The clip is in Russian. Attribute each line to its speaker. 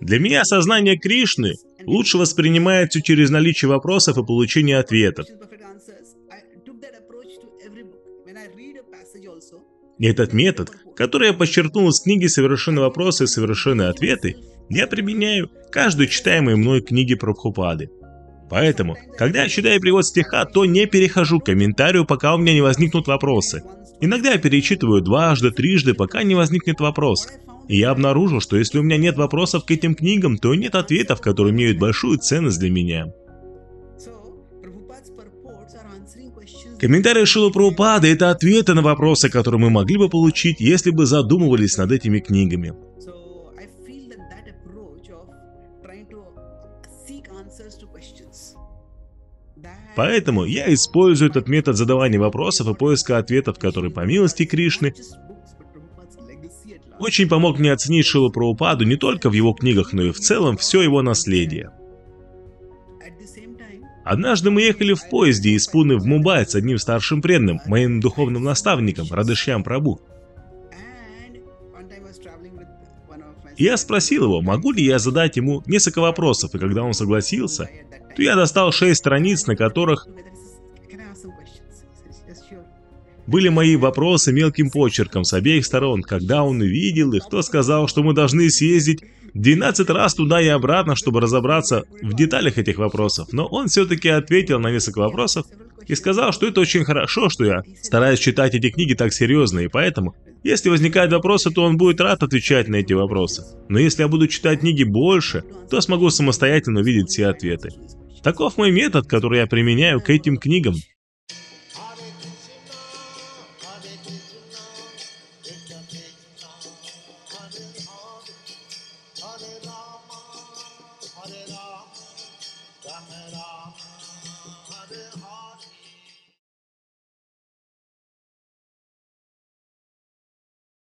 Speaker 1: Для меня сознание Кришны лучше воспринимается через наличие вопросов и получение ответов. Этот метод, который я подчеркнул из книги «Совершенные вопросы и совершенные ответы», я применяю каждую читаемую мной книги Прабхупады. Поэтому, когда я читаю перевод стиха, то не перехожу к комментарию, пока у меня не возникнут вопросы. Иногда я перечитываю дважды, трижды, пока не возникнет вопрос. И я обнаружил, что если у меня нет вопросов к этим книгам, то нет ответов, которые имеют большую ценность для меня. Комментарии Шилу Прабхупады – это ответы на вопросы, которые мы могли бы получить, если бы задумывались над этими книгами. Поэтому я использую этот метод задавания вопросов и поиска ответов, который, по милости Кришны, очень помог мне оценить Шилу Прабхупаду не только в его книгах, но и в целом все его наследие. Однажды мы ехали в поезде из Пуны в Мумбай с одним старшим преданным, моим духовным наставником, Радышьям Прабу. Я спросил его, могу ли я задать ему несколько вопросов, и когда он согласился, то я достал шесть страниц, на которых были мои вопросы мелким почерком с обеих сторон. Когда он увидел их, то сказал, что мы должны съездить 12 раз туда и обратно, чтобы разобраться в деталях этих вопросов. Но он все-таки ответил на несколько вопросов и сказал, что это очень хорошо, что я стараюсь читать эти книги так серьезно, и поэтому, если возникают вопросы, то он будет рад отвечать на эти вопросы. Но если я буду читать книги больше, то смогу самостоятельно увидеть все ответы. Таков мой метод, который я применяю к этим книгам. Ram Ram Hare Hare